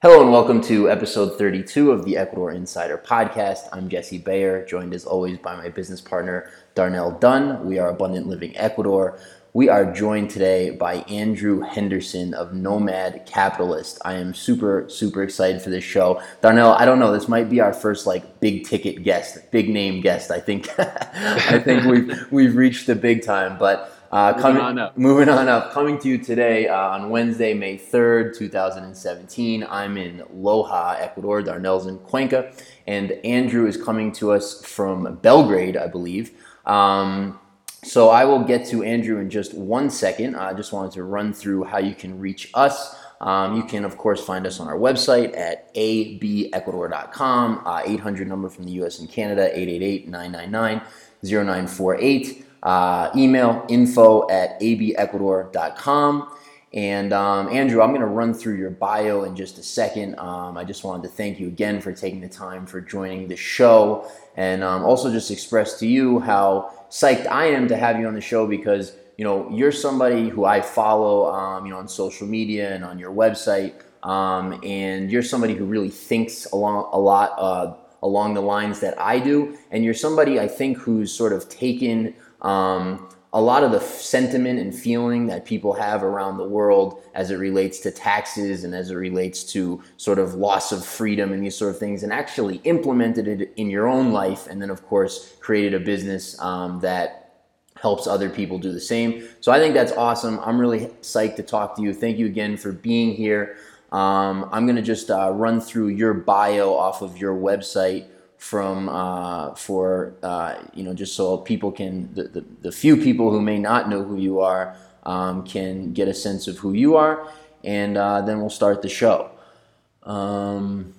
Hello and welcome to episode 32 of the Ecuador Insider Podcast. I'm Jesse Bayer, joined as always by my business partner, Darnell Dunn. We are Abundant Living Ecuador. We are joined today by Andrew Henderson of Nomad Capitalist. I am super, super excited for this show. Darnell, I don't know, this might be our first like big ticket guest, big name guest. I think I think we've we've reached the big time, but uh, moving coming, on up. moving on up, coming to you today uh, on Wednesday, May 3rd, 2017. I'm in Loja, Ecuador. Darnell's in Cuenca. And Andrew is coming to us from Belgrade, I believe. Um, so I will get to Andrew in just one second. I just wanted to run through how you can reach us. Um, you can, of course, find us on our website at abecuador.com, uh, 800 number from the US and Canada, 888 999 0948. Uh, email info at abecuador.com. And um, Andrew, I'm going to run through your bio in just a second. Um, I just wanted to thank you again for taking the time for joining the show, and um, also just express to you how psyched I am to have you on the show because you know you're somebody who I follow, um, you know, on social media and on your website, um, and you're somebody who really thinks along a lot uh, along the lines that I do, and you're somebody I think who's sort of taken um, a lot of the sentiment and feeling that people have around the world as it relates to taxes and as it relates to sort of loss of freedom and these sort of things, and actually implemented it in your own life, and then of course created a business um, that helps other people do the same. So I think that's awesome. I'm really psyched to talk to you. Thank you again for being here. Um, I'm gonna just uh, run through your bio off of your website from uh, for uh, you know just so people can the, the, the, few people who may not know who you are um, can get a sense of who you are and uh, then we'll start the show. Um,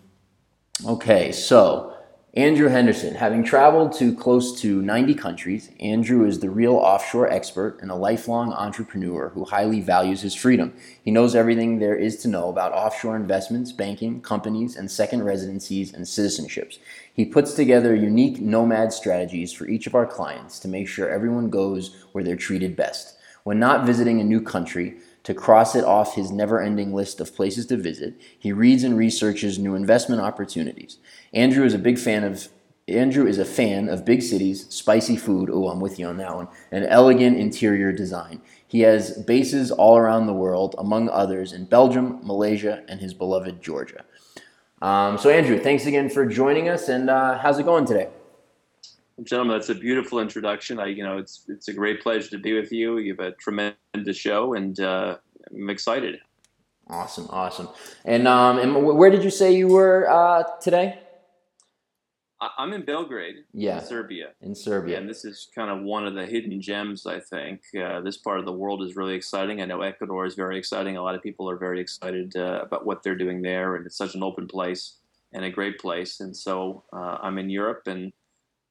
okay so andrew henderson. Having traveled to close to 90 countries andrew is the real offshore expert and a lifelong entrepreneur who highly values his freedom. He knows everything there is to know about offshore investments banking companies and second residencies and citizenships. He puts together unique nomad strategies for each of our clients to make sure everyone goes where they're treated best. When not visiting a new country, to cross it off his never ending list of places to visit, he reads and researches new investment opportunities. Andrew is a big fan of Andrew is a fan of big cities, spicy food, oh, I'm with you on that one, and elegant interior design. He has bases all around the world, among others in Belgium, Malaysia, and his beloved Georgia. Um, so, Andrew, thanks again for joining us, and uh, how's it going today? Gentlemen, that's a beautiful introduction. I, you know, it's it's a great pleasure to be with you. You have a tremendous show, and uh, I'm excited. Awesome, awesome. And um, and where did you say you were uh, today? I'm in Belgrade, yeah, in Serbia. In Serbia, and this is kind of one of the hidden gems. I think uh, this part of the world is really exciting. I know Ecuador is very exciting. A lot of people are very excited uh, about what they're doing there, and it's such an open place and a great place. And so uh, I'm in Europe and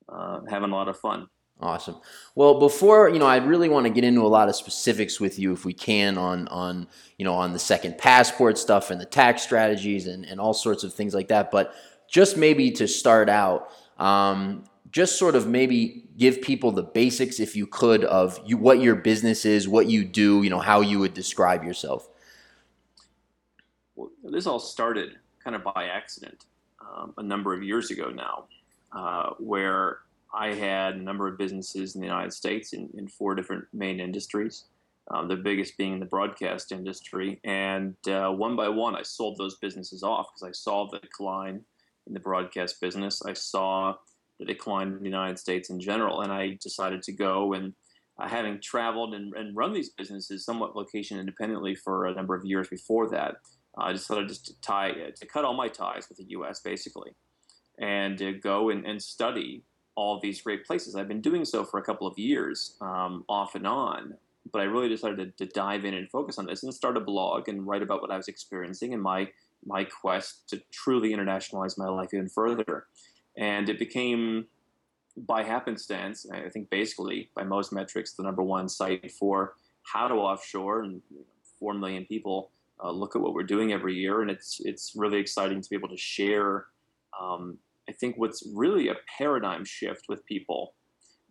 uh, having a lot of fun. Awesome. Well, before you know, I really want to get into a lot of specifics with you, if we can, on on you know on the second passport stuff and the tax strategies and and all sorts of things like that. But just maybe to start out, um, just sort of maybe give people the basics, if you could, of you, what your business is, what you do, you know, how you would describe yourself. Well, this all started kind of by accident um, a number of years ago now, uh, where I had a number of businesses in the United States in, in four different main industries. Um, the biggest being the broadcast industry. And uh, one by one, I sold those businesses off because I saw the decline in the broadcast business. I saw the decline in the United States in general, and I decided to go and uh, having traveled and, and, run these businesses somewhat location independently for a number of years before that, uh, I decided just to tie to cut all my ties with the U.S. basically, and to go and, and study all these great places. I've been doing so for a couple of years, um, off and on, but I really decided to, to, dive in and focus on this and start a blog and write about what I was experiencing and my my quest to truly internationalize my life even further. And it became, by happenstance, I think basically by most metrics, the number one site for how to offshore. And four million people uh, look at what we're doing every year, and it's it's really exciting to be able to share. Um, I think what's really a paradigm shift with people,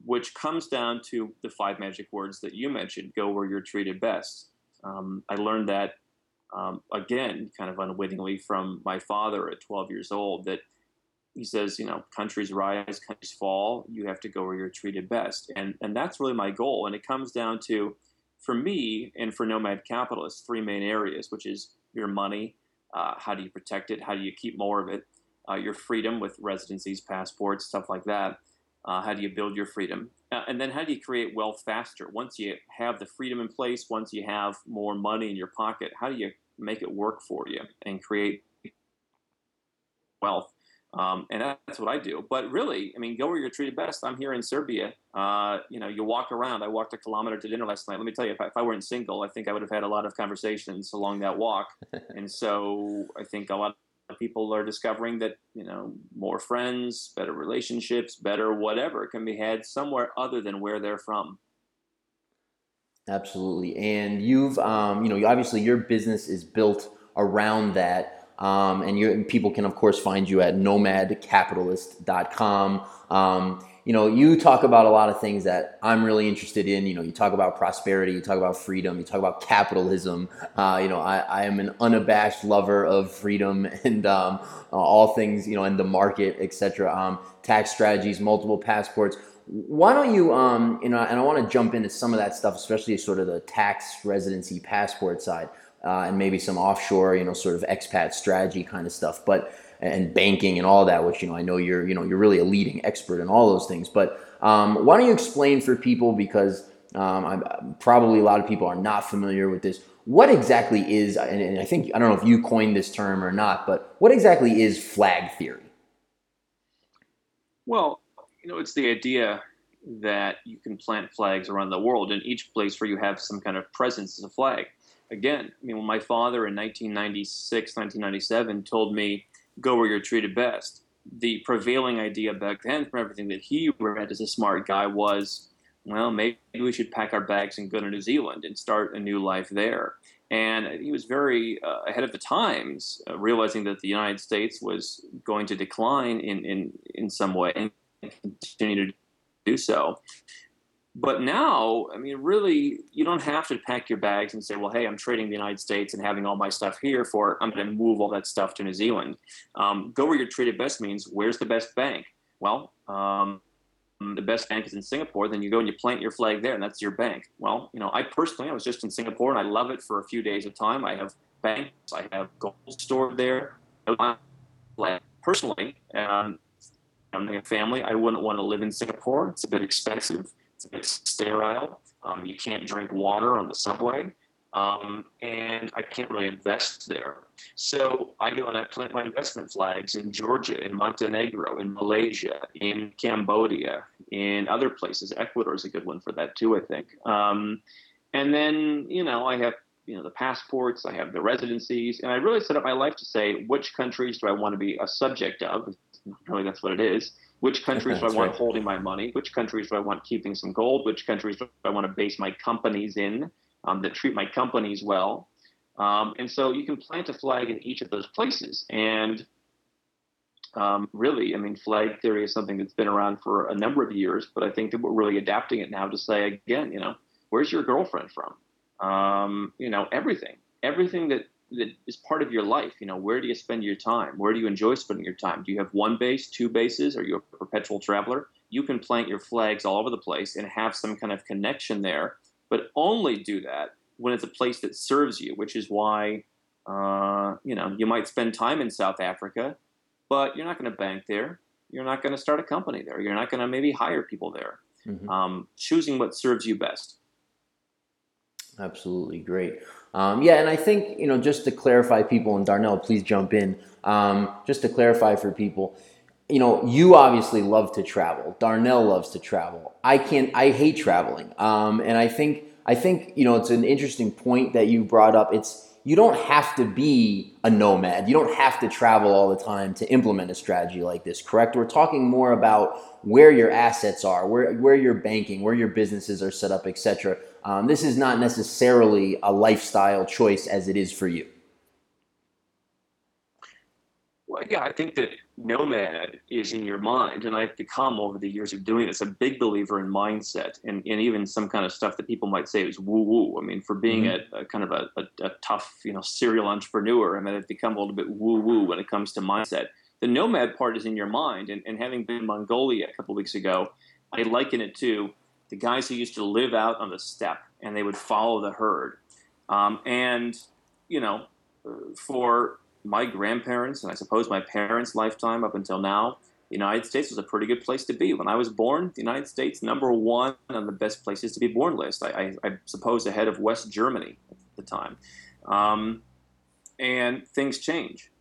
which comes down to the five magic words that you mentioned: "Go where you're treated best." Um, I learned that um, again, kind of unwittingly from my father at 12 years old, that he says, you know, countries rise, countries fall. You have to go where you're treated best, and and that's really my goal. And it comes down to, for me and for nomad capitalists, three main areas, which is your money, uh, how do you protect it, how do you keep more of it, uh, your freedom with residencies, passports, stuff like that. Uh, how do you build your freedom? Uh, and then how do you create wealth faster? Once you have the freedom in place, once you have more money in your pocket, how do you make it work for you and create wealth? Um, and that's what I do. But really, I mean, go where you're treated best. I'm here in Serbia. Uh, you know, you walk around. I walked a kilometer to dinner last night. Let me tell you, if I, if I weren't single, I think I would have had a lot of conversations along that walk. and so I think a lot people are discovering that you know more friends, better relationships, better whatever can be had somewhere other than where they're from. Absolutely, and you've um, you know obviously your business is built around that. Um, and, you, people can of course find you at nomadcapitalist.com. Um, you know, you talk about a lot of things that I'm really interested in. You know, you talk about prosperity, you talk about freedom, you talk about capitalism. Uh, you know, I, I, am an unabashed lover of freedom and um, all things, you know, and the market, etc. Um, tax strategies, multiple passports. Why don't you, um, you know, and I want to jump into some of that stuff, especially sort of the tax residency passport side, uh, and maybe some offshore, you know, sort of expat strategy kind of stuff. But and banking and all that, which you know I know you're you know you're really a leading expert in all those things. But um, why don't you explain for people because um, probably a lot of people are not familiar with this. What exactly is and, and I think I don't know if you coined this term or not, but what exactly is flag theory? Well, you know, it's the idea that you can plant flags around the world, in each place where you have some kind of presence as a flag. Again, I mean, when my father in 1996, 1997 told me go where you're treated best. The prevailing idea back then, from everything that he read as a smart guy, was, well, maybe we should pack our bags and go to New Zealand and start a new life there. And he was very uh, ahead of the times, uh, realizing that the United States was going to decline in, in, in some way and continue to do so. But now, I mean, really, you don't have to pack your bags and say, well, hey, I'm trading the United States and having all my stuff here for, I'm going to move all that stuff to New Zealand. Um, go where you're treated best means where's the best bank? Well, um, the best bank is in Singapore, then you go and you plant your flag there, and that's your bank. Well, you know, I personally, I was just in Singapore and I love it for a few days of time. I have banks, I have gold stored there. Personally, um, I'm a family, I wouldn't want to live in Singapore. It's a bit expensive. It's sterile. Um, you can't drink water on the subway. Um, and I can't really invest there. So I go and I plant my investment flags in Georgia, in Montenegro, in Malaysia, in Cambodia, in other places. Ecuador is a good one for that too, I think. Um, and then, you know, I have you know the passports, I have the residencies, and I really set up my life to say which countries do I want to be a subject of. Really, that's what it is. Which countries do I want right. holding my money? Which countries do I want keeping some gold? Which countries do I want to base my companies in um, that treat my companies well? Um, and so you can plant a flag in each of those places. And um, really, I mean, flag theory is something that's been around for a number of years, but I think that we're really adapting it now to say, again, you know, where's your girlfriend from? Um, you know, everything, everything that that is part of your life. You know, where do you spend your time? Where do you enjoy spending your time? Do you have one base, two bases? Are you a perpetual traveler? You can plant your flags all over the place and have some kind of connection there, but only do that when it's a place that serves you, which is why, uh, you know, you might spend time in South Africa, but you're not going to bank there. You're not going to start a company there. You're not going to maybe hire people there. Mm-hmm. Um, choosing what serves you best. Absolutely great. Um, yeah, and I think you know just to clarify, people and Darnell, please jump in. Um, just to clarify for people, you know, you obviously love to travel. Darnell loves to travel. I can't. I hate traveling. Um, and I think I think you know it's an interesting point that you brought up. It's you don't have to be a nomad. You don't have to travel all the time to implement a strategy like this, correct? We're talking more about where your assets are, where, where your banking, where your businesses are set up, etc. Um, this is not necessarily a lifestyle choice as it is for you. Well, yeah, I think that nomad is in your mind, and I've become over the years of doing this a big believer in mindset, and, and even some kind of stuff that people might say is woo woo. I mean, for being mm-hmm. a, a, kind of a, a, a, tough, you know, serial entrepreneur, I mean, I've become a little bit woo woo when it comes to mindset. The nomad part is in your mind, and, and having been in Mongolia a couple weeks ago, I liken it to the guys who used to live out on the steppe and they would follow the herd, um, and you know, for my grandparents and I suppose my parents' lifetime up until now, the United States was a pretty good place to be. When I was born, the United States number one on the best places to be born list. I, I, I suppose ahead of West Germany at the time, um, and things change.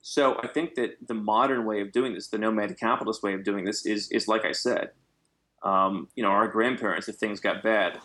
So I think that the modern way of doing this, the nomad capitalist way of doing this, is is like I said. Um, you know, our grandparents, if things got bad,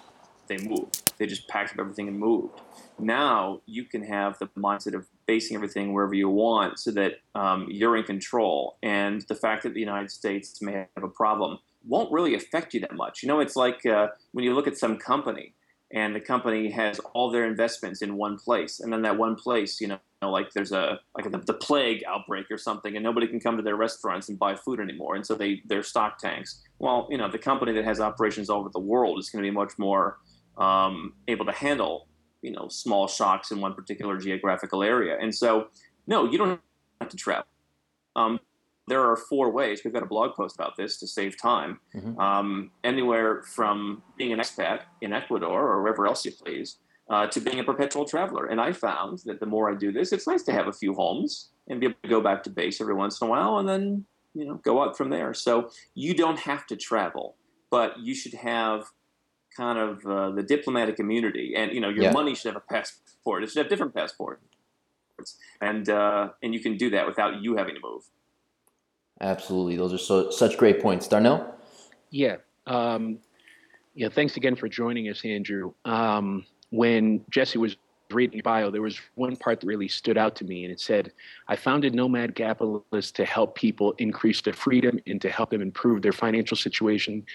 they moved. They just packed up everything and moved. Now you can have the mindset of basing everything wherever you want so that um, you're in control. And the fact that the United States may have a problem won't really affect you that much. You know, it's like uh, when you look at some company and the company has all their investments in one place, and then that one place, you know, like there's a like the, the plague outbreak or something, and nobody can come to their restaurants and buy food anymore, and so they their stock tanks. Well, you know, the company that has operations all over the world is going to be much more um, able to handle you know small shocks in one particular geographical area. And so, no, you don't have to travel. Um, there are four ways. We've got a blog post about this to save time. Mm-hmm. Um, anywhere from being an expat in Ecuador or wherever else you please, uh, to being a perpetual traveler. And I found that the more I do this, it's nice to have a few homes and be able to go back to base every once in a while, and then you know go out from there. So you don't have to travel, but you should have kind of uh, the diplomatic immunity, and you know your yeah. money should have a passport. It should have different passports, and uh, and you can do that without you having to move. Absolutely, those are so such great points, Darnell. Yeah, um, yeah. Thanks again for joining us, Andrew. Um, when Jesse was reading your bio, there was one part that really stood out to me, and it said, "I founded Nomad Capitalist to help people increase their freedom and to help them improve their financial situation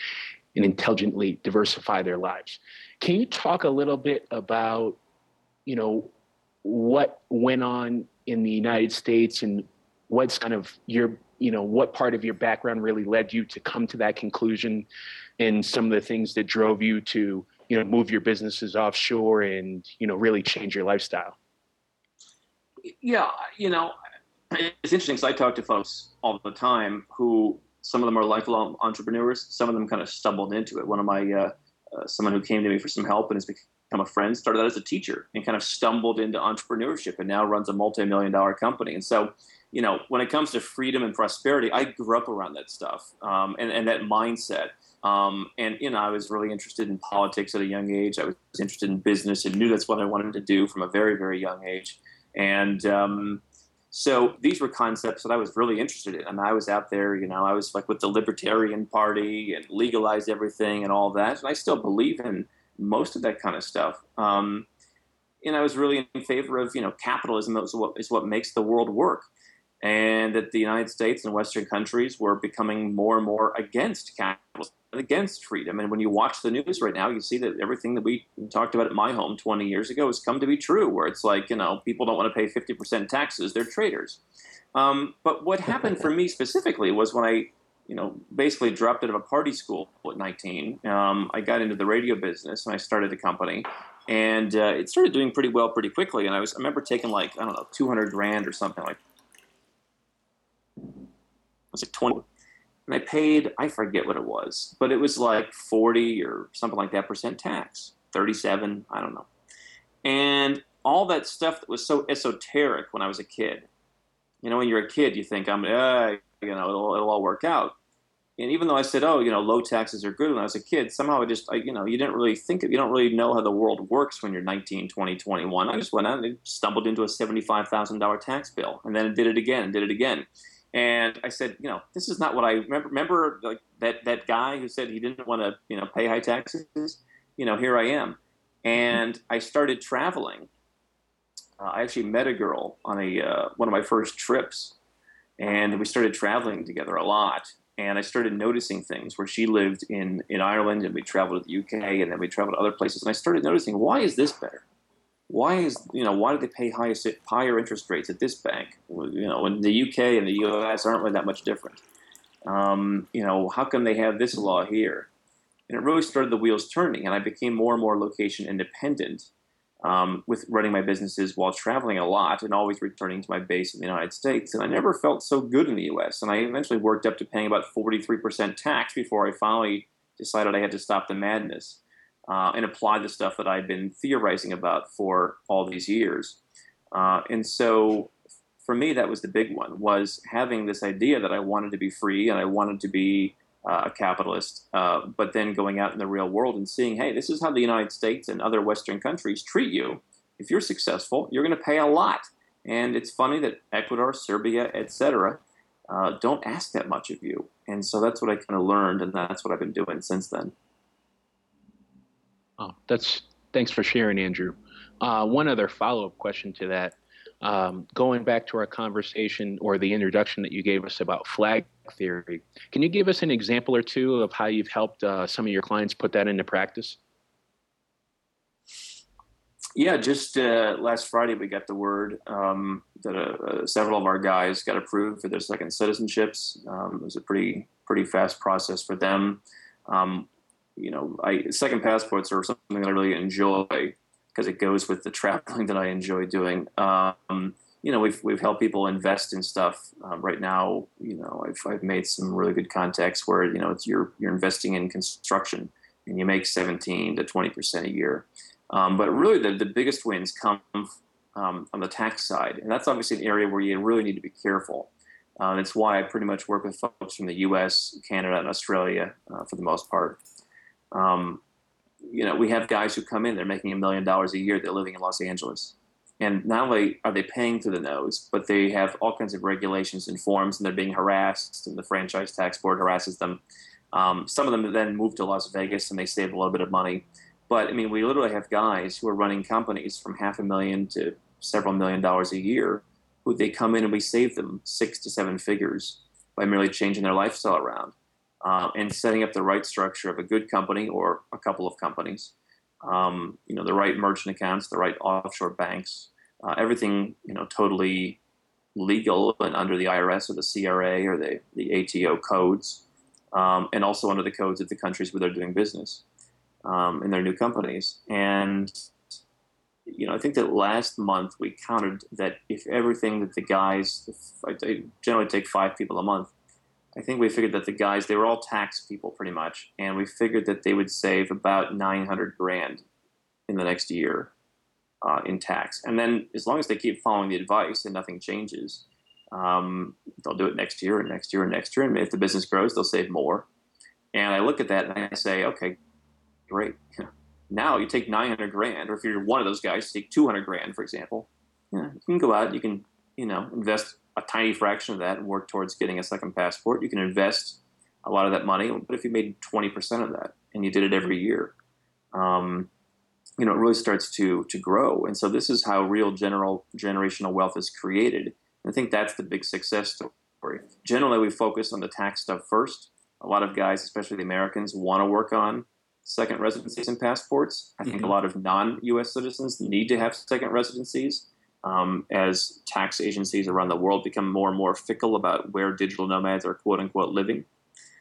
and intelligently diversify their lives. Can you talk a little bit about, you know, what went on in the United States and what's kind of your, you know, what part of your background really led you to come to that conclusion and some of the things that drove you to, you know, move your businesses offshore and, you know, really change your lifestyle? Yeah, you know, it's interesting because I talk to folks all the time who some of them are lifelong entrepreneurs. Some of them kind of stumbled into it. One of my uh, uh, someone who came to me for some help and has become a friend started out as a teacher and kind of stumbled into entrepreneurship and now runs a multi-million dollar company. And so, you know, when it comes to freedom and prosperity, I grew up around that stuff um, and, and that mindset. Um, and you know, I was really interested in politics at a young age. I was interested in business and knew that's what I wanted to do from a very, very young age. And um, so these were concepts that I was really interested in. Mean, I was out there, you know, I was like with the Libertarian Party and legalized everything and all that. And I still believe in most of that kind of stuff. Um, and I was really in favor of, you know, capitalism is what, is what makes the world work. And that the United States and Western countries were becoming more and more against capitalism against freedom. And when you watch the news right now, you see that everything that we talked about at my home 20 years ago has come to be true, where it's like, you know, people don't want to pay 50% taxes, they're traitors. Um, but what happened for me specifically was when I, you know, basically dropped out of a party school at 19, um, I got into the radio business and I started a company. And uh, it started doing pretty well pretty quickly. And I was, I remember taking like, I don't know, 200 grand or something like was it 20 and I paid, I forget what it was, but it was like 40 or something like that percent tax, 37, I don't know. And all that stuff that was so esoteric when I was a kid. You know, when you're a kid, you think, I'm, uh, you know, it'll, it'll all work out. And even though I said, oh, you know, low taxes are good when I was a kid, somehow I just, I, you know, you didn't really think of, you don't really know how the world works when you're 19, 20, 21. I just went out and stumbled into a $75,000 tax bill and then did it again and did it again. And I said, you know, this is not what I remember. Remember like that that guy who said he didn't want to, you know, pay high taxes. You know, here I am, and I started traveling. Uh, I actually met a girl on a uh, one of my first trips, and we started traveling together a lot. And I started noticing things where she lived in in Ireland, and we traveled to the UK, and then we traveled to other places. And I started noticing, why is this better? Why is you know why do they pay highest higher interest rates at this bank? You know, in the UK and the US aren't really that much different. Um, you know, how come they have this law here? And it really started the wheels turning, and I became more and more location independent um, with running my businesses while traveling a lot and always returning to my base in the United States. And I never felt so good in the US. And I eventually worked up to paying about 43% tax before I finally decided I had to stop the madness uh, and apply the stuff that I'd been theorizing about for all these years. Uh, and so for me, that was the big one, was having this idea that I wanted to be free and I wanted to be uh, a capitalist, uh, but then going out in the real world and seeing, hey, this is how the United States and other Western countries treat you. If you're successful, you're going to pay a lot. And it's funny that Ecuador, Serbia, etc., uh, don't ask that much of you. And so that's what I kind of learned, and that's what I've been doing since then. Oh, that's thanks for sharing, Andrew. Uh, one other follow-up question to that um, going back to our conversation or the introduction that you gave us about flag theory, can you give us an example or two of how you've helped uh, some of your clients put that into practice? Yeah, just uh, last Friday we got the word um, that uh, several of our guys got approved for their second citizenships. Um, it was a pretty pretty fast process for them. Um, you know, I, second passports are something that I really enjoy because it goes with the traveling that I enjoy doing. Um, you know, we've we've helped people invest in stuff. Um, right now, you know, I've I've made some really good contacts where you know you're you're investing in construction and you make 17 to 20 percent a year. Um, but really, the the biggest wins come um, on the tax side, and that's obviously an area where you really need to be careful. Uh, it's why I pretty much work with folks from the U.S., Canada, and Australia uh, for the most part. Um, you know, we have guys who come in, they're making a million dollars a year, they're living in Los Angeles. And not only are they paying through the nose, but they have all kinds of regulations and forms, and they're being harassed, and the franchise tax board harasses them. Um, some of them then move to Las Vegas and they save a little bit of money. But I mean, we literally have guys who are running companies from half a million to several million dollars a year who they come in and we save them six to seven figures by merely changing their lifestyle around uh, and setting up the right structure of a good company or a couple of companies. Um, you know, the right merchant accounts, the right offshore banks, uh, everything you know, totally legal and under the IRS or the CRA or the the ATO codes, um, and also under the codes of the countries where they're doing business um, in their new companies. And you know, I think that last month we counted that if everything that the guys, I generally take five people a month, I think we figured that the guys they were all tax people pretty much, and we figured that they would save about 900 grand in the next year uh, in tax. And then as long as they keep following the advice and nothing changes, um, they'll do it next year and next year and next year. And if the business grows, they'll save more. And I look at that and I say, okay, great. Now you take 900 grand, or if you're one of those guys, take 200 grand, for example. Yeah, you can go out, you can, you know, invest a tiny fraction of that and work towards getting a second passport. You can invest a lot of that money, but if you made 20% of that and you did it every year, um, you know, it really starts to to grow. And so this is how real general generational wealth is created. And I think that's the big success story. Generally, we focus on the tax stuff first. A lot of guys, especially the Americans, want to work on second residencies and passports. I think mm-hmm. a lot of non-U.S. citizens need to have second residencies um, as tax agencies around the world become more and more fickle about where digital nomads are quote unquote living.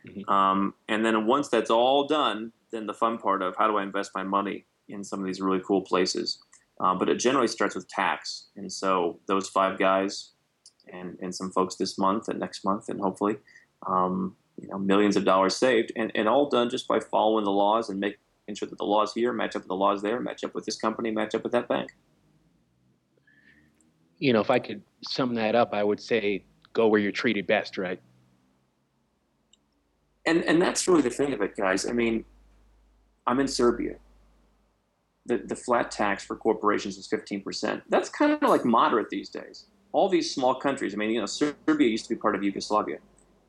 Mm-hmm. Um, and then once that's all done, then the fun part of how do I invest my money in some of these really cool places. Um, but it generally starts with tax. And so those five guys and, and some folks this month and next month and hopefully um, you know millions of dollars saved and, and all done just by following the laws and making sure that the laws here match up with the laws there, match up with this company, match up with that bank you know, if I could sum that up, I would say go where you're treated best, right? And and that's really the thing of it, guys. I mean, I'm in Serbia. The the flat tax for corporations is 15%. That's kind of like moderate these days. All these small countries. I mean, you know, Serbia used to be part of Yugoslavia.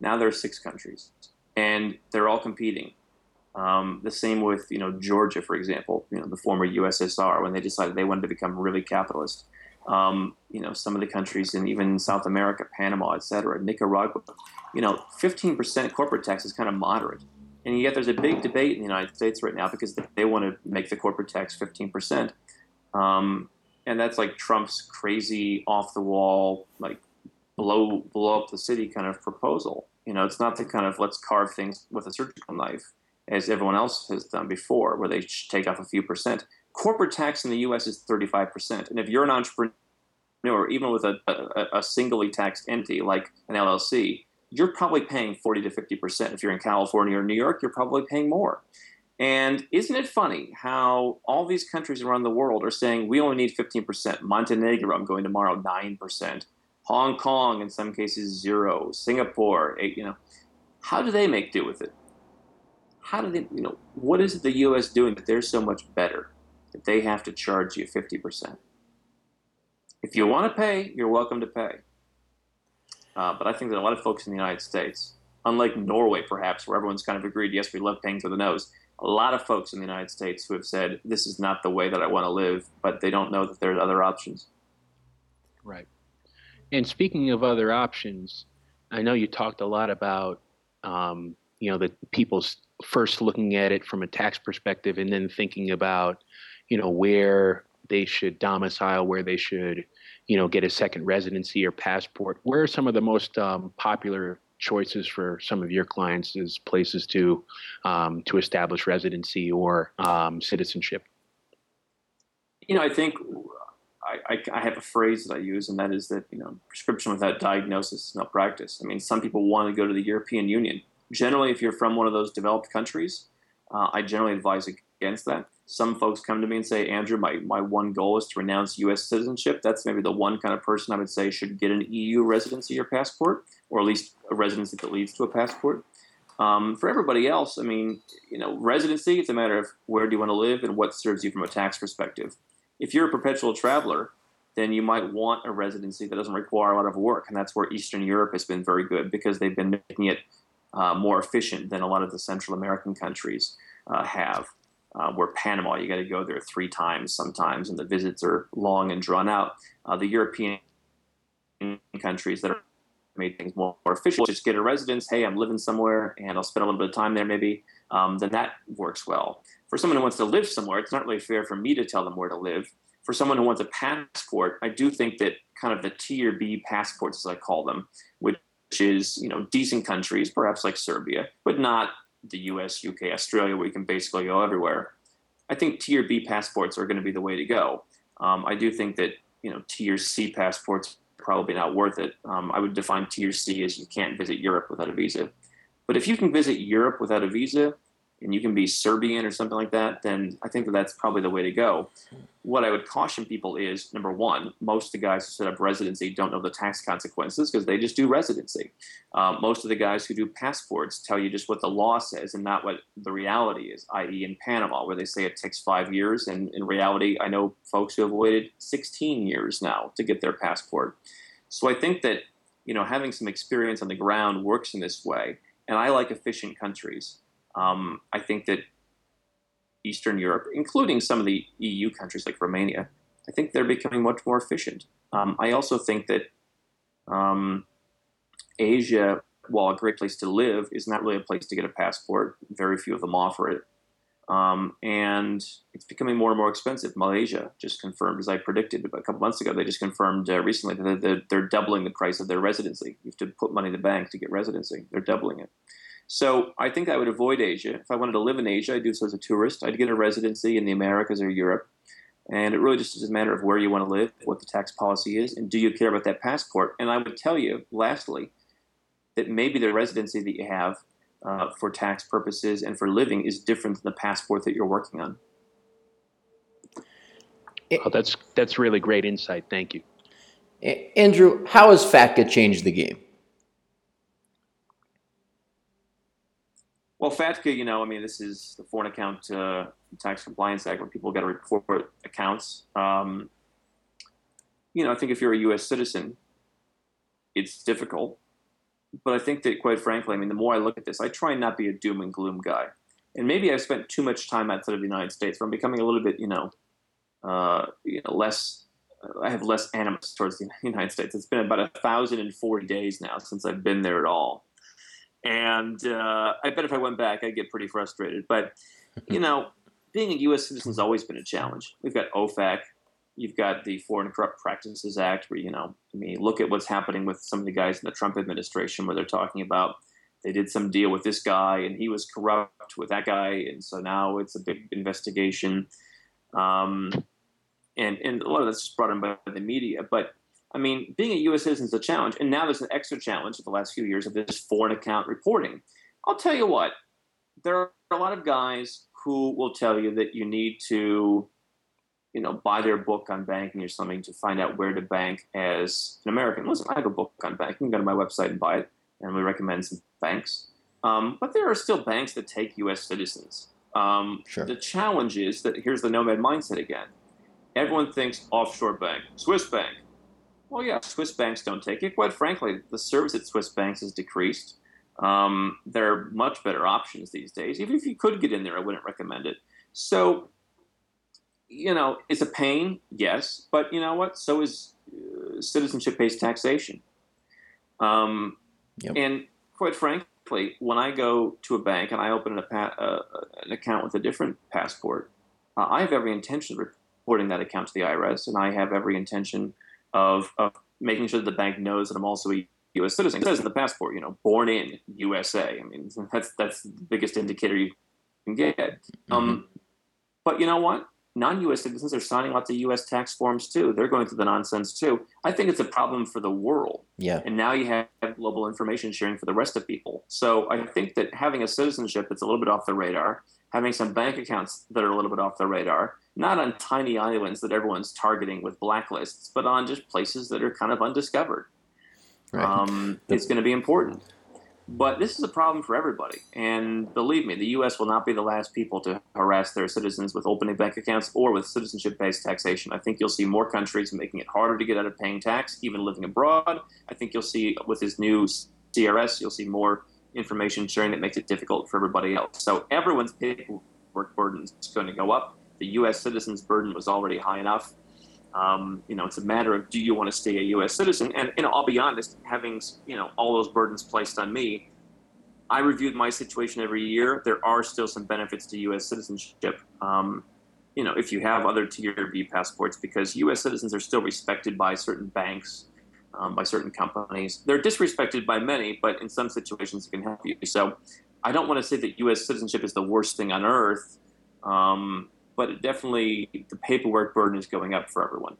Now there are six countries, and they're all competing. Um, the same with you know Georgia, for example, you know the former USSR, when they decided they wanted to become really capitalist um, you know, some of the countries in even South America, Panama, et cetera, Nicaragua, you know, 15% corporate tax is kind of moderate. And yet there's a big debate in the United States right now because they want to make the corporate tax 15%. Um, and that's like Trump's crazy, off the wall, like blow blow up the city kind of proposal. You know, it's not the kind of let's carve things with a surgical knife as everyone else has done before, where they take off a few percent. Corporate tax in the U.S. is 35%, and if you're an entrepreneur, even with a, a, a singly taxed entity like an LLC, you're probably paying 40 to 50%. If you're in California or New York, you're probably paying more. And isn't it funny how all these countries around the world are saying we only need 15%? Montenegro, I'm going tomorrow, 9%. Hong Kong, in some cases, zero. Singapore, eight, you know. How do they make do with it? How do they, you know, what is it the U.S. doing that they're so much better that they have to charge you 50%? If you want to pay, you're welcome to pay. Uh, but I think that a lot of folks in the United States, unlike Norway perhaps, where everyone's kind of agreed, yes, we love paying for the nose, a lot of folks in the United States who have said, this is not the way that I want to live, but they don't know that there's other options. Right. And speaking of other options, I know you talked a lot about, um, you know, the people's first looking at it from a tax perspective and then thinking about, you know, where they should domicile, where they should, you know, get a second residency or passport. Where are some of the most um, popular choices for some of your clients as places to um, to establish residency or um, citizenship? You know, I think I, I, have a phrase that I use, and that is that you know, prescription without diagnosis is no practice. I mean, some people want to go to the European Union. Generally, if you're from one of those developed countries, uh, I generally advise against that. Some folks come to me and say, Andrew, my, my one goal is to renounce U.S. citizenship. That's maybe the one kind of person I would say should get an EU residency or passport, or at least a residency that leads to a passport. Um, for everybody else, I mean, you know, residency, it's a matter of where do you want to live and what serves you from a tax perspective. If you're a perpetual traveler, then you might want a residency that doesn't require a lot of work. And that's where Eastern Europe has been very good because they've been making it uh, more efficient than a lot of the Central American countries uh, have. Uh, where Panama, you got to go there three times sometimes, and the visits are long and drawn out. Uh, the European countries that are made things more, more just get a residence. Hey, I'm living somewhere, and I'll spend a little bit of time there, maybe. Um, then that works well. For someone who wants to live somewhere, it's not really fair for me to tell them where to live. For someone who wants a passport, I do think that kind of the tier B passports, as I call them, which is you know decent countries, perhaps like Serbia, but not the US, UK, Australia, where you can basically go everywhere. I think tier B passports are going to be the way to go. Um, I do think that you know tier C passports probably not worth it. Um, I would define tier C as you can't visit Europe without a visa. But if you can visit Europe without a visa, and you can be Serbian or something like that, then I think that that's probably the way to go. What I would caution people is number one, most of the guys who set up residency don't know the tax consequences because they just do residency. Um, most of the guys who do passports tell you just what the law says and not what the reality is, i.e., in Panama, where they say it takes five years. And in reality, I know folks who have waited 16 years now to get their passport. So I think that you know having some experience on the ground works in this way. And I like efficient countries. Um, I think that Eastern Europe, including some of the EU countries like Romania, I think they're becoming much more efficient. Um, I also think that um, Asia, while a great place to live, is not really a place to get a passport. Very few of them offer it. Um, and it's becoming more and more expensive. Malaysia just confirmed, as I predicted a couple months ago, they just confirmed uh, recently that they're, they're, doubling the price of their residency. You have to put money in the bank to get residency. They're doubling it. So I think I would avoid Asia. If I wanted to live in Asia, I'd do so as a tourist. I'd get a residency in the Americas or Europe. And it really just is a matter of where you want to live, what the tax policy is, and do you care about that passport. And I would tell you, lastly, that maybe the residency that you have uh, for tax purposes and for living is different than the passport that you're working on. Oh, that's that's really great insight. Thank you, Andrew. How has FATCA changed the game? Well, FATCA, you know, I mean, this is the Foreign Account uh, Tax Compliance Act where people got to report accounts. Um, you know, I think if you're a U.S. citizen, it's difficult. But I think that, quite frankly, I mean, the more I look at this, I try not be a doom and gloom guy. And maybe I've spent too much time outside of the United States where I'm becoming a little bit, you know, uh, you know less. Uh, I have less animus towards the United States. It's been about a thousand and forty days now since I've been there at all. And uh, I bet if I went back, I'd get pretty frustrated. But, you know, being a U.S. citizen has always been a challenge. We've got OFAC, you've got the Foreign Corrupt Practices Act, where you know, I mean, look at what's happening with some of the guys in the Trump administration, where they're talking about they did some deal with this guy and he was corrupt with that guy, and so now it's a big investigation. Um, and and a lot of that's just brought in by the media, but I mean, being a U.S. citizen is a challenge, and now there's an extra challenge of the last few years of this foreign account reporting. I'll tell you what, there are a lot of guys who will tell you that you need to, you know, buy their book on banking or something to find out where to bank as an American. Listen, I have a book on banking. You can go to my website and buy it, and we recommend some banks. Um, but there are still banks that take U.S. citizens. Um, Sure. The challenge is that here's the nomad mindset again. Everyone thinks offshore bank, Swiss bank. Well, yeah, Swiss banks don't take it. Quite frankly, the service at Swiss banks has decreased. Um, there are much better options these days. Even if you could get in there, I wouldn't recommend it. So, you know, it's a pain, yes, but you know what? So is uh, citizenship-based taxation. Um, Yep. And quite frankly, when I go to a bank and I open a pa- uh, an account with a different passport, uh, I have every intention of reporting that account to the IRS, and I have every intention of, of making sure that the bank knows that I'm also a U.S. citizen. It says in the passport, you know, born in USA. I mean, that's that's the biggest indicator you can get. Um, but you know what? Non-U.S. citizens are signing lots of U.S. tax forms too. They're going through the nonsense too. I think it's a problem for the world. Yeah. And now you have global information sharing for the rest of people. So I think that having a citizenship that's a little bit off the radar, having some bank accounts that are a little bit off the radar, not on tiny islands that everyone's targeting with blacklists, but on just places that are kind of undiscovered, Right. um, it's going to be important. But this is a problem for everybody. And believe me, the U.S. will not be the last people to harass their citizens with opening bank accounts or with citizenship based taxation. I think you'll see more countries making it harder to get out of paying tax, even living abroad. I think you'll see with this new CRS, you'll see more information sharing that makes it difficult for everybody else. So everyone's paperwork burden is going to go up. The U.S. citizens' burden was already high enough. Um, you know, it's a matter of do you want to stay a U.S. citizen? And know, I'll be honest, having you know all those burdens placed on me, I reviewed my situation every year. There are still some benefits to U.S. citizenship. Um, you know, if you have other tier B passports, because U.S. citizens are still respected by certain banks, um, by certain companies. They're disrespected by many, but in some situations it can help you. So, I don't want to say that U.S. citizenship is the worst thing on earth. Um, but it definitely the paperwork burden is going up for everyone.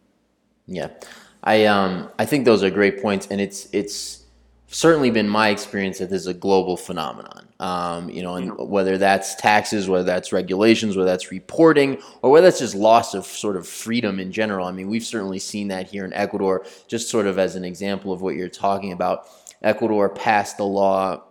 Yeah, I um I think those are great points, and it's it's certainly been my experience that this is a global phenomenon. Um, you know, and whether that's taxes, whether that's regulations, whether that's reporting, or whether that's just loss of sort of freedom in general. I mean, we've certainly seen that here in Ecuador, just sort of as an example of what you're talking about. Ecuador passed a law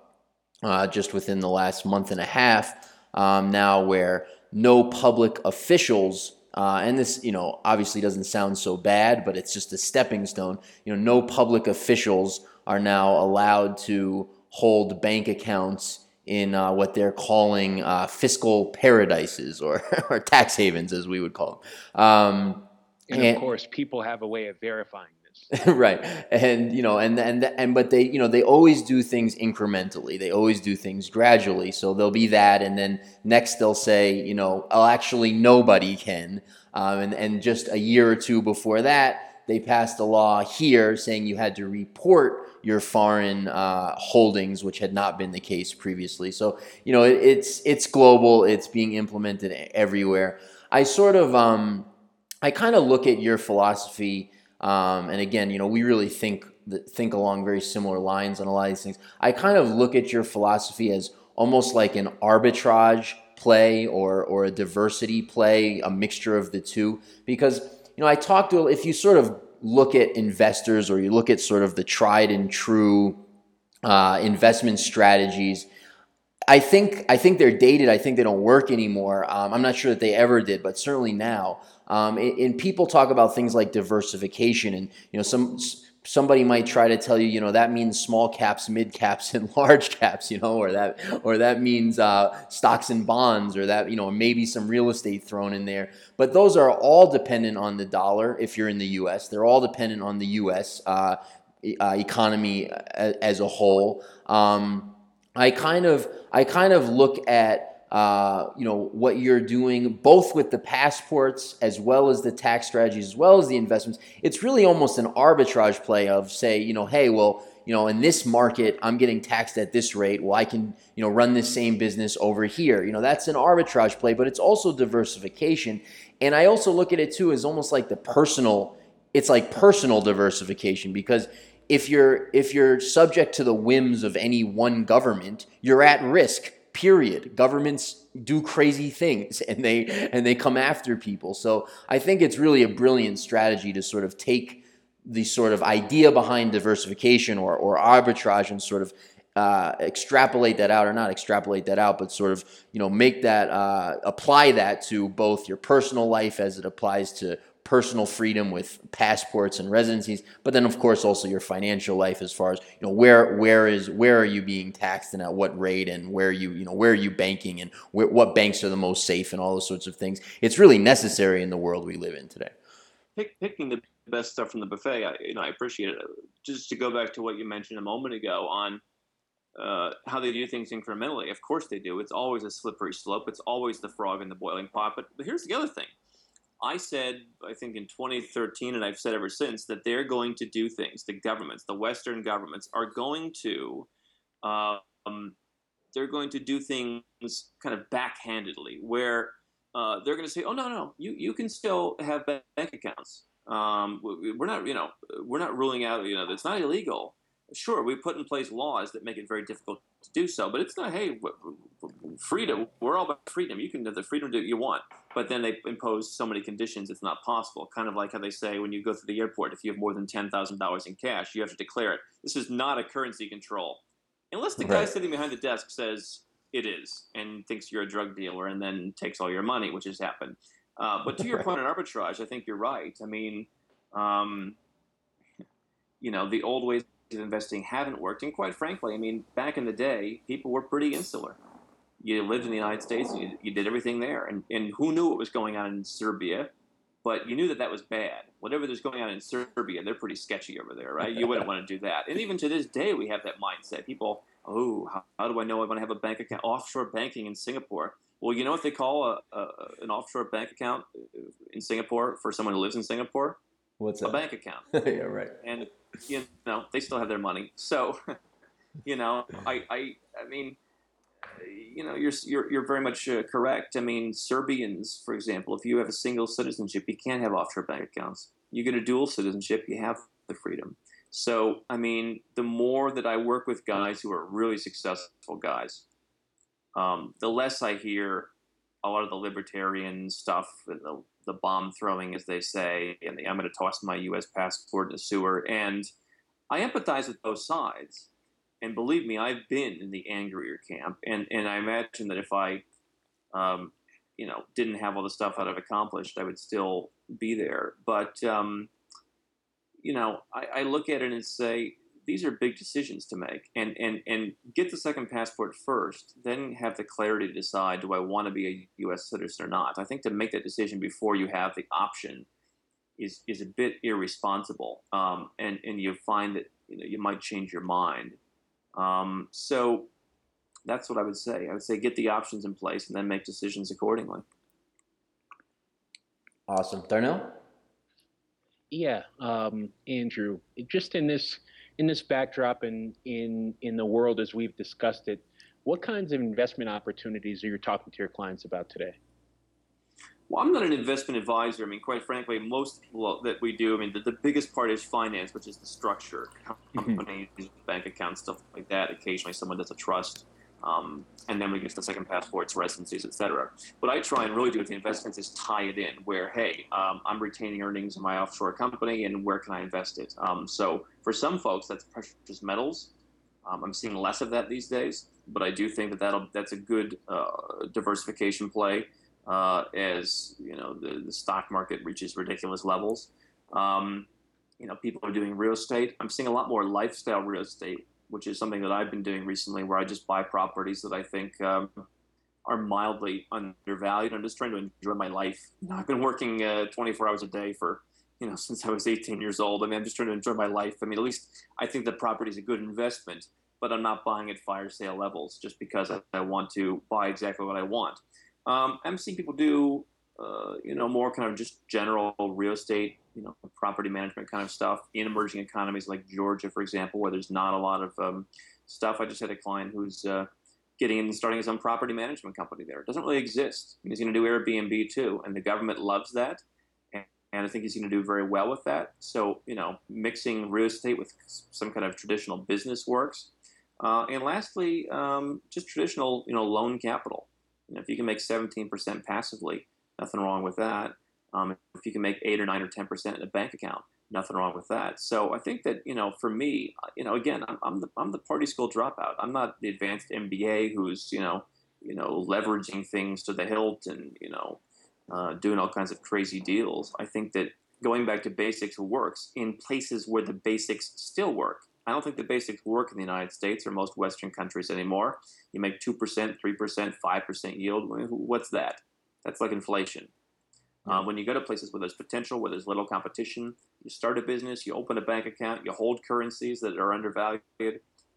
uh, just within the last month and a half um, now where no public officials uh, and this you know obviously doesn't sound so bad but it's just a stepping stone you know no public officials are now allowed to hold bank accounts in uh, what they're calling uh, fiscal paradises or, or tax havens as we would call them um, And And- of course, people have a way of verifying. right. And you know and and and but they you know they always do things incrementally. They always do things gradually. So there'll be that. And then next they'll say you know oh actually nobody can. Um, and and just a year or two before that they passed a law here saying you had to report your foreign uh, holdings which had not been the case previously. So you know it, it's it's global. It's being implemented everywhere. I sort of um i kind of look at your philosophy um, and again, you know, we really think think along very similar lines on a lot of these things. I kind of look at your philosophy as almost like an arbitrage play or or a diversity play, a mixture of the two. Because you know, I talk to if you sort of look at investors or you look at sort of the tried and true uh, investment strategies. I think I think they're dated. I think they don't work anymore. Um, I'm not sure that they ever did, but certainly now. Um, and, and people talk about things like diversification, and you know, some somebody might try to tell you, you know, that means small caps, mid caps, and large caps, you know, or that or that means uh, stocks and bonds, or that you know, maybe some real estate thrown in there. But those are all dependent on the dollar. If you're in the U.S., they're all dependent on the U.S. Uh, uh, economy as a whole. Um, I kind of I kind of look at uh, you know what you're doing both with the passports as well as the tax strategies as well as the investments. It's really almost an arbitrage play of say you know hey well you know in this market i'm getting taxed at this rate. Well i can you know run this same business over here. You know that's an arbitrage play but it's also diversification. And i also look at it too as almost like the personal it's like personal diversification because if you're if you're subject to the whims of any one government you're at risk period. Governments do crazy things and they and they come after people. So i think it's really a brilliant strategy to sort of take the sort of idea behind diversification or, or arbitrage and sort of uh, extrapolate that out or not extrapolate that out but sort of you know make that uh, apply that to both your personal life as it applies to personal freedom with passports and residencies, but then of course also your financial life as far as you know where where is where are you being taxed and at what rate and where you you know where are you banking and what banks are the most safe and all those sorts of things. It's really necessary in the world we live in today. Pick, picking the best stuff from the buffet, I, you know, I appreciate it. Just to go back to what you mentioned a moment ago on uh, how they do things incrementally. Of course they do. It's always a slippery slope. It's always the frog in the boiling pot. But, but here's the other thing I said, I think in 2013, and I've said ever since, that they're going to do things. The governments, the Western governments, are going to, um, they're going to do things kind of backhandedly, where uh, they're going to say, "Oh no, no, you you can still have bank accounts. Um, we're not, you know, we're not ruling out, you know, it's not illegal. Sure, we put in place laws that make it very difficult to do so, but it's not. Hey, freedom. We're all about freedom. You can have the freedom to do what you want, but then they impose so many conditions it's not possible. Kind of like how they say when you go through the airport, if you have more than ten thousand dollars in cash, you have to declare it. This is not a currency control, unless the guy sitting behind the desk says it is and thinks you're a drug dealer and then takes all your money, which has happened. Uh, but to your point on arbitrage, I think you're right. I mean, um, you know, the old ways of investing haven't worked, and quite frankly, I mean, back in the day, people were pretty insular you lived in the United States and you, you did everything there. And, and who knew what was going on in Serbia? But you knew that that was bad. Whatever there's going on in Serbia, they're pretty sketchy over there, right? You wouldn't want to do that. And even to this day, we have that mindset. People, oh, how, how do I know I want to have a bank account? Offshore banking in Singapore. Well, you know what they call a, a, an offshore bank account uh, in Singapore for someone who lives in Singapore? What's that? A bank account. yeah, right. And you know they still have their money. So, you know, I, I, I mean, you know, you're you're, you're very much uh, correct. I mean, Serbians, for example, if you have a single citizenship, you can't have offshore bank accounts. You get a dual citizenship, you have the freedom. So, I mean, the more that I work with guys who are really successful guys, um, the less I hear a lot of the libertarian stuff and the, the bomb throwing, as they say, and the I'm going to toss my U.S. passport in the sewer. And I empathize with both sides and believe me, I've been in the angrier camp, and and I imagine that if I, um, you know, didn't have all the stuff that I've accomplished, I would still be there. But um, you know, I, I look at it and say these are big decisions to make, and and and get the second passport first, then have the clarity to decide: do I want to be a U.S. citizen or not? I think to make that decision before you have the option is is a bit irresponsible, um, and and you find that you know you might change your mind. Um, so that's what I would say. I would say get the options in place and then make decisions accordingly. Awesome, Darnell. Yeah, um, Andrew. Just in this in this backdrop and in in the world as we've discussed it, what kinds of investment opportunities are you talking to your clients about today? Well, I'm not an investment advisor. I mean, quite frankly, most well, that we do, I mean, the, the, biggest part is finance, which is the structure, mm-hmm. companies, mm-hmm. bank accounts, stuff like that. Occasionally, someone does a trust, um, and then we get to the second passports, residencies, et cetera. What I try and really do with the investments is tie it in, where hey, um, I'm retaining earnings in my offshore company, and where can I invest it? Um, so for some folks, that's precious metals. Um, I'm seeing less of that these days, but I do think that that'll that's a good uh, diversification play uh, as you know the, the stock market reaches ridiculous levels. Um, you know, people are doing real estate. I'm seeing a lot more lifestyle real estate, which is something that I've been doing recently, where I just buy properties that I think um, are mildly undervalued. I'm just trying to enjoy my life. You know, I've been working uh, 24 hours a day for you know since I was 18 years old. I mean, I'm just trying to enjoy my life. I mean, at least I think the property is a good investment. but I'm not buying at fire sale levels just because I, want to buy exactly what I want. Um, I'm seeing people do, uh, you know, more kind of just general real estate, you know, property management kind of stuff in emerging economies like Georgia, for example, where there's not a lot of um, stuff. I just had a client who's uh, getting in and starting his own property management company there. It doesn't really exist. He's going to do Airbnb too, and the government loves that. And I think he's going to do very well with that. So, you know, mixing real estate with some kind of traditional business works. Uh, and lastly, um, just traditional, you know, loan capital. You know, if you can make 17% passively, nothing wrong with that. Um, if you can make eight or nine or 10% in a bank account, nothing wrong with that. So I think that you know, for me, you know, again, I'm, I'm the I'm the party school dropout. I'm not the advanced MBA who's you know, you know, leveraging things to the hilt and you know, uh, doing all kinds of crazy deals. I think that going back to basics works in places where the basics still work. I don't think the basics work in the United States or most Western countries anymore. You make 2%, 3%, 5% yield. What's that? That's like inflation. Uh, when you go to places where there's potential, where there's little competition, you start a business, you open a bank account, you hold currencies that are undervalued,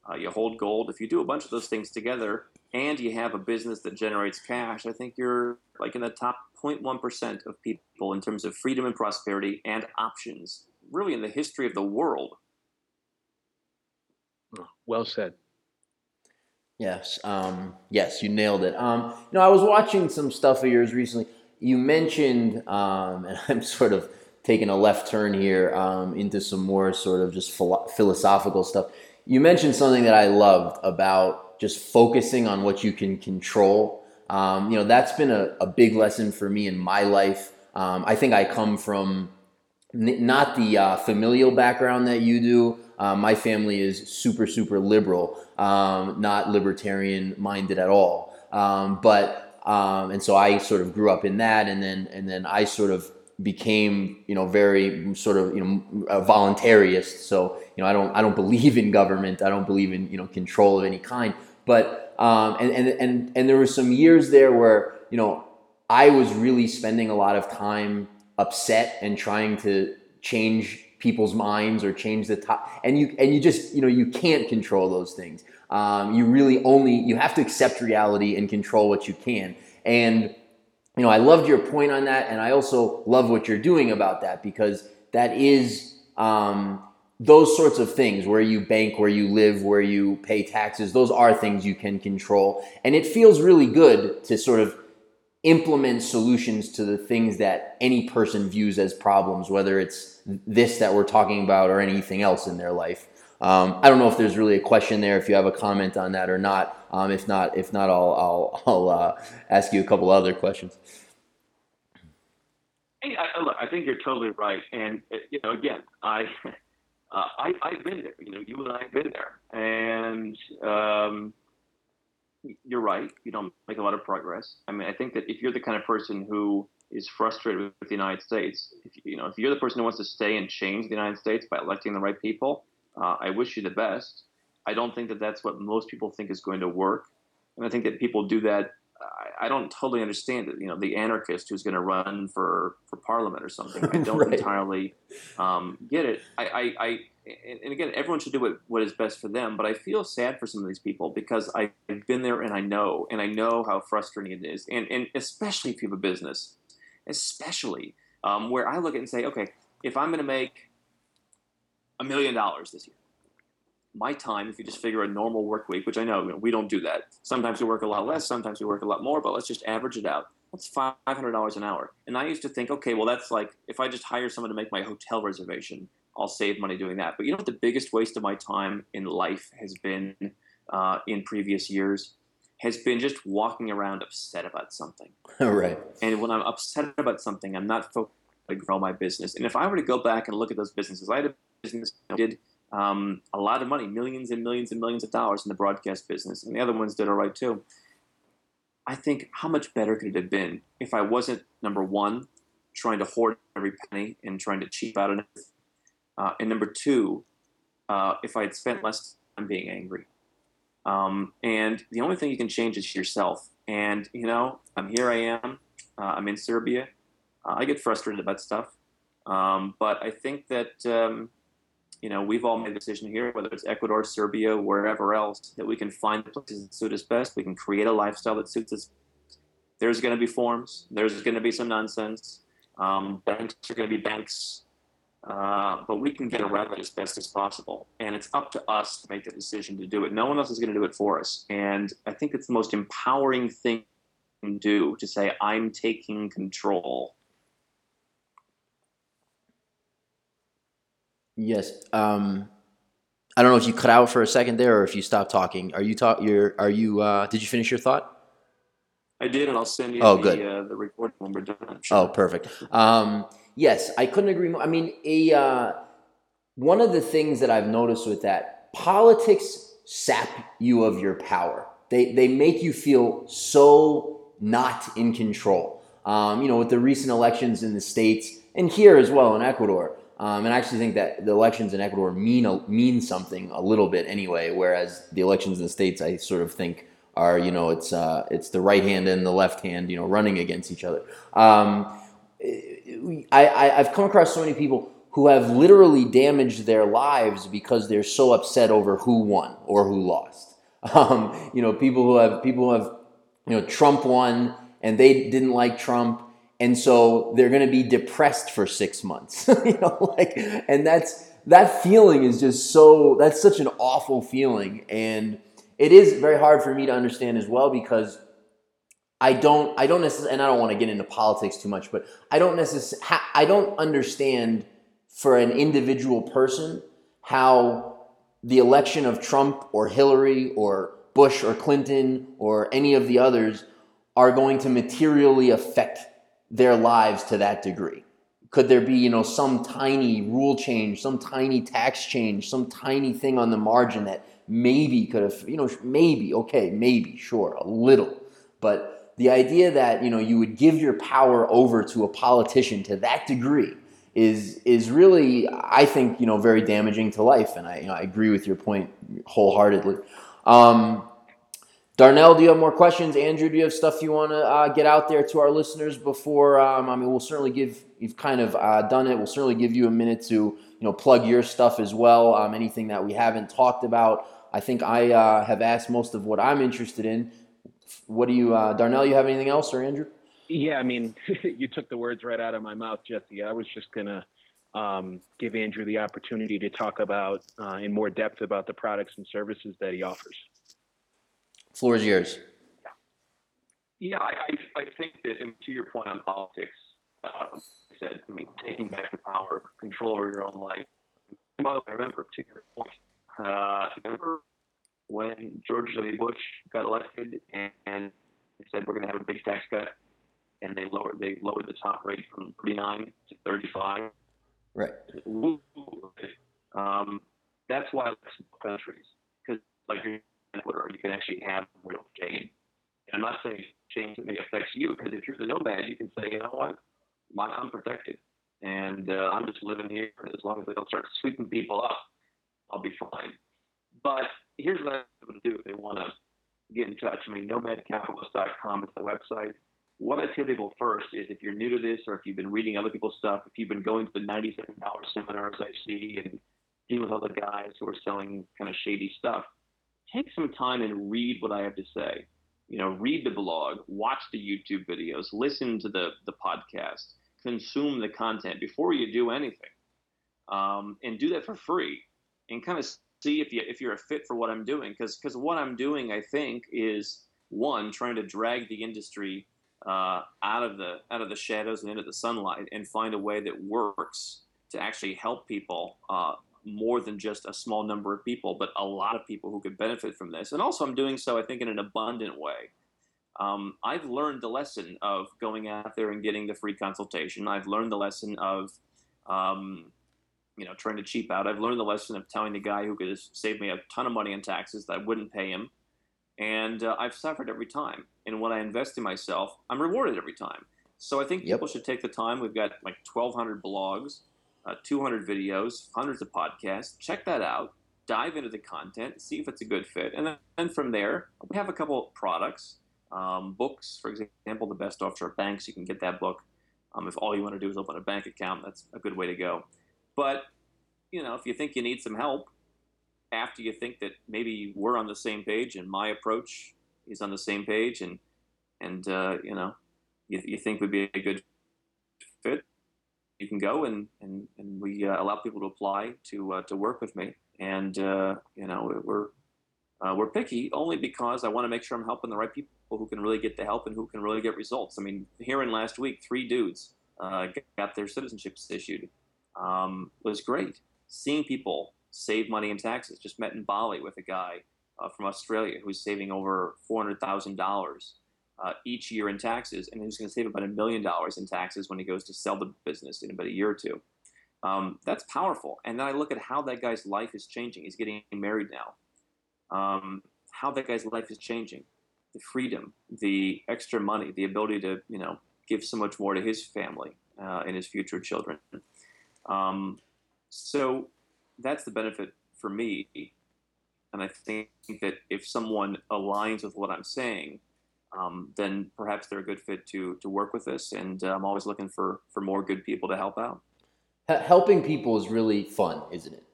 uh, you hold gold. If you do a bunch of those things together and you have a business that generates cash, I think you're like in the top 0.1% of people in terms of freedom and prosperity and options, really in the history of the world. Well said. Yes, um, yes, you nailed it. Um, you know, I was watching some stuff of yours recently. You mentioned, um, and I'm sort of taking a left turn here um, into some more sort of just philo- philosophical stuff. You mentioned something that I loved about just focusing on what you can control. Um, you know, that's been a, a, big lesson for me in my life. Um, I think I come from n- not the uh, familial background that you do. Uh, my family is super, super liberal, um, not libertarian minded at all. Um, but um, and so I sort of grew up in that, and then and then I sort of became you know very sort of you know a voluntarist. So you know I don't I don't believe in government. I don't believe in you know control of any kind. But um, and and and and there were some years there where you know I was really spending a lot of time upset and trying to change people's minds or change the top and you and you just you know you can't control those things um, you really only you have to accept reality and control what you can and you know i loved your point on that and i also love what you're doing about that because that is um, those sorts of things where you bank where you live where you pay taxes those are things you can control and it feels really good to sort of implement solutions to the things that any person views as problems, whether it's this that we're talking about or anything else in their life. Um, I don't know if there's really a question there. If you have a comment on that or not. Um, if not, if not, I'll I'll, I'll uh, ask you a couple other questions. Hey, I, look, I think you're totally right, and you know, again, I, uh, I I've been there. You know, you and I have been there, and um, you're right. You don't make a lot of progress. I mean, I think that if you're the kind of person who is frustrated with the United States, if you know, if you're the person who wants to stay and change the United States by electing the right people, uh, I wish you the best. I don't think that that's what most people think is going to work, and I think that people do that I, I don't totally understand it. You know, the anarchist who's going to run for, for parliament or something. I don't right. entirely um, get it. I, I, I, and again, everyone should do what, what is best for them. But I feel sad for some of these people because I've been there and I know, and I know how frustrating it is. And, and especially if you have a business, especially um, where I look at it and say, okay, if I'm going to make a million dollars this year, my time, if you just figure a normal work week, which I know, you know, we don't do that. Sometimes we work a lot less, sometimes we work a lot more, but let's just average it out. That's five hundred dollars an hour. And I used to think, okay, well, that's like if I just hire someone to make my hotel reservation, I'll save money doing that. But you know what the biggest waste of my time in life has been uh, in previous years has been just walking around upset about something. right. And when I'm upset about something, I'm not focused to grow my business. And if I were to go back and look at those businesses, I had a business that did um, a lot of money, millions and millions and millions of dollars in the broadcast business, and the other ones did all right too. I think how much better could it have been if I wasn't number one, trying to hoard every penny and trying to cheap out on it, uh, and number two, uh, if I had spent less time being angry. Um, and the only thing you can change is yourself. And you know, I'm here. I am. Uh, I'm in Serbia. Uh, I get frustrated about stuff, um, but I think that. Um, you know, we've all made a decision here, whether it's Ecuador, Serbia, wherever else, that we can find the places that suit us best. We can create a lifestyle that suits us. There's going to be forms. There's going to be some nonsense. Um, banks are going to be banks, uh, but we can get around it as best as possible. And it's up to us to make the decision to do it. No one else is going to do it for us. And I think it's the most empowering thing do to say, I'm taking control Yes. Um, I don't know if you cut out for a second there or if you stopped talking. Are you talk? You're. Are you? Uh, did you finish your thought? I did, and I'll send you oh, the, good. Uh, the recording when we're done. Sure. Oh, perfect. Um, yes, I couldn't agree more. I mean, a uh, one of the things that I've noticed with that politics sap you of your power. They they make you feel so not in control. Um, you know, with the recent elections in the states and here as well in Ecuador. Um, and I actually think that the elections in Ecuador mean mean something a little bit anyway. Whereas the elections in the states, I sort of think are you know it's uh, it's the right hand and the left hand you know running against each other. Um, I, I I've come across so many people who have literally damaged their lives because they're so upset over who won or who lost. Um, you know, people who have people who have you know Trump won and they didn't like Trump and so they're going to be depressed for six months you know like and that's that feeling is just so that's such an awful feeling. And it is very hard for me to understand as well because i don't i don't necessarily and i don't want to get into politics too much but i don't necessarily i don't understand for an individual person how the election of trump or hillary or bush or clinton or any of the others are going to materially affect their lives to that degree? Could there be, you know, some tiny rule change, some tiny tax change, some tiny thing on the margin that maybe could have, you know, maybe, okay, maybe, sure, a little. But the idea that, you know, you would give your power over to a politician to that degree is is really, I think, you know, very damaging to life. And I, you know, I agree with your point wholeheartedly. Um, Darnell, do you have more questions? Andrew, do you have stuff you want to uh, get out there to our listeners before? Um, I mean, we'll certainly give you've kind of uh, done it. We'll certainly give you a minute to you know plug your stuff as well. Um, anything that we haven't talked about. I think I uh, have asked most of what I'm interested in. What do you, uh, Darnell? You have anything else, or Andrew? Yeah, I mean, you took the words right out of my mouth, Jesse. I was just gonna um, give Andrew the opportunity to talk about uh, in more depth about the products and services that he offers. Floor is yours. Yeah, I, I, I think that, and to your point on politics, uh, I said, I mean, taking back the power, control over your own life. By the way, I remember to your point. Uh, remember when George W. Bush got elected and, and they said we're going to have a big tax cut, and they lowered they lowered the top rate from 39 to 35. Right. Um, that's why countries, because like you're where you can actually have real change. And I'm not saying change that may affect you, because if you're the nomad, you can say, you know what, My, I'm protected, and uh, I'm just living here. As long as they don't start sweeping people up, I'll be fine. But here's what I'm going to do if they want to get in touch. I mean, nomadcapitalist.com is the website. What I tell people first is if you're new to this or if you've been reading other people's stuff, if you've been going to the $97 seminars I see and dealing with other guys who are selling kind of shady stuff, take some time and read what I have to say. You know, read the blog, watch the YouTube videos, listen to the the podcast, consume the content before you do anything, um, and do that for free, and kind of see if you if you're a fit for what I'm doing. Because what I'm doing, I think, is one trying to drag the industry uh, out of the out of the shadows and into the sunlight, and find a way that works to actually help people uh, more than just a small number of people, but a lot of people who could benefit from this. And also, I'm doing so, I think, in an abundant way. Um, I've learned the lesson of going out there and getting the free consultation. I've learned the lesson of, um, you know, trying to cheap out. I've learned the lesson of telling the guy who could save me a ton of money in taxes that I wouldn't pay him. And uh, I've suffered every time. And when I invest in myself, I'm rewarded every time. So I think yep. people should take the time. We've got like 1,200 blogs uh, 200 videos, hundreds of podcasts. Check that out. Dive into the content, see if it's a good fit, and then from there, we have a couple products, um, books, for example, the best offshore banks. You can get that book. Um, if all you want to do is open a bank account, that's a good way to go. But you know, if you think you need some help, after you think that maybe we're on the same page and my approach is on the same page, and and uh, you know, you, you think would be a good fit, you can go and and, and we uh, allow people to apply to uh, to work with me, and uh, you know, we're uh, we're picky only because I want to make sure I'm helping the right people who can really get the help and who can really get results. I mean, here in last week, three dudes uh, got their citizenships issued. Um, was great. Seeing people save money in taxes. Just met in Bali with a guy uh, from Australia who's saving over four hundred thousand uh, each year in taxes, and who's going to save about a million dollars in taxes when he goes to sell the business in about a year or two. Um, that's powerful. And then I look at how that guy's life is changing. He's getting married now. Um, how that guy's life is changing, the freedom, the extra money, the ability to you know give so much more to his family uh, and his future children. Um, so that's the benefit for me. And I think that if someone aligns with what I'm saying, um, then perhaps they're a good fit to to work with us. And uh, I'm always looking for for more good people to help out. Helping people is really fun, isn't it?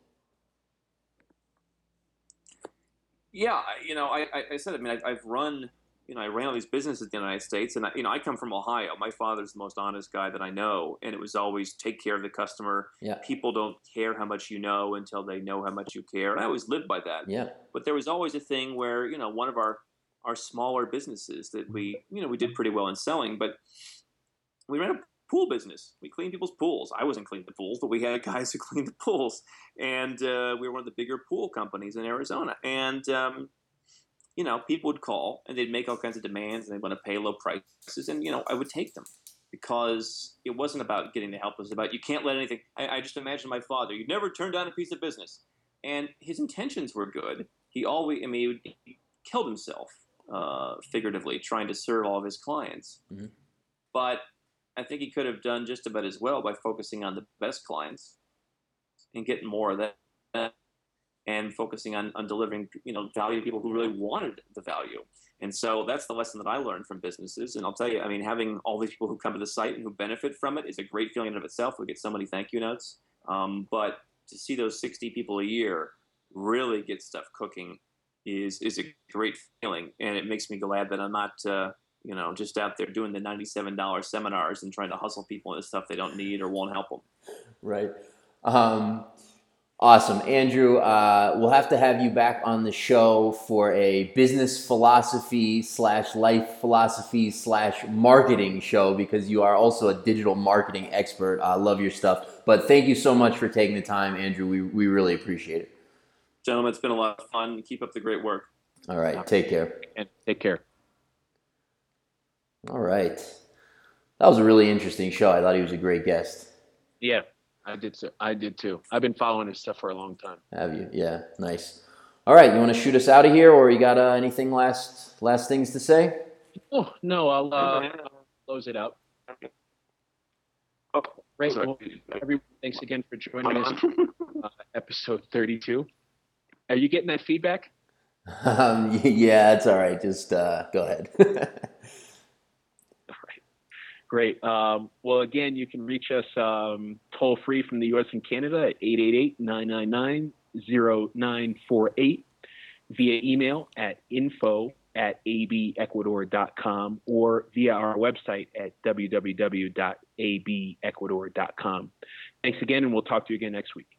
Yeah, you know, I, I said, I mean, I, I've run you know, I ran all these businesses in the United States, and I, you know, I come from Ohio. My father's the most honest guy that I know, and it was always take care of the customer. Yeah. People don't care how much you know until they know how much you care, and I always lived by that. Yeah. But there was always a thing where you know one of our our smaller businesses that we you know we did pretty well in selling, but we ran a pool business. We cleaned people's pools. I wasn't cleaning the pools, but we had guys who cleaned the pools, and uh, we were one of the bigger pool companies in Arizona, and um, you know, people would call and they'd make all kinds of demands and they want to pay low prices, and you know, I would take them because it wasn't about getting the help. It was about you can't let anything. I, I just imagine my father. You never turn down a piece of business, and his intentions were good. He always, I mean, he, he killed himself uh, figuratively trying to serve all of his clients, mm-hmm. but I think he could have done just about as well by focusing on the best clients and getting more of that and focusing on, on delivering you know value to people who really wanted the value. And so that's the lesson that I learned from businesses. And I'll tell you, I mean, having all these people who come to the site and who benefit from it is a great feeling in of itself. We get so many thank you notes. Um, but to see those 60 people a year really get stuff cooking is is a great feeling, and it makes me glad that I'm not. Uh, you know, just out there doing the $97 seminars and trying to hustle people into stuff they don't need or won't help them. Right. Um, Awesome. Andrew, uh, we'll have to have you back on the show for a business philosophy slash life philosophy slash marketing show because you are also a digital marketing expert. I love your stuff. But thank you so much for taking the time, Andrew. We, we really appreciate it. Gentlemen, it's been a lot of fun. Keep up the great work. All right. Take care. And take care. All right. That was a really interesting show. I thought he was a great guest. Yeah. I did. Too. I did too. I've been following his stuff for a long time. Have you? Yeah. Nice. All right. You want to shoot us out of here, or you got uh, anything last last things to say? Oh no, I'll, uh, I'll close it out. Oh, great. Well, everyone, thanks again for joining us. Uh, episode thirty-two. Are you getting that feedback? Um, yeah, it's all right. Just uh, go ahead. All right. Great. Um, well, again, you can reach us um, toll free from the US and Canada at 888 999 0948 via email at info at abecuador.com or via our website at www.abecuador.com. Thanks again, and we'll talk to you again next week.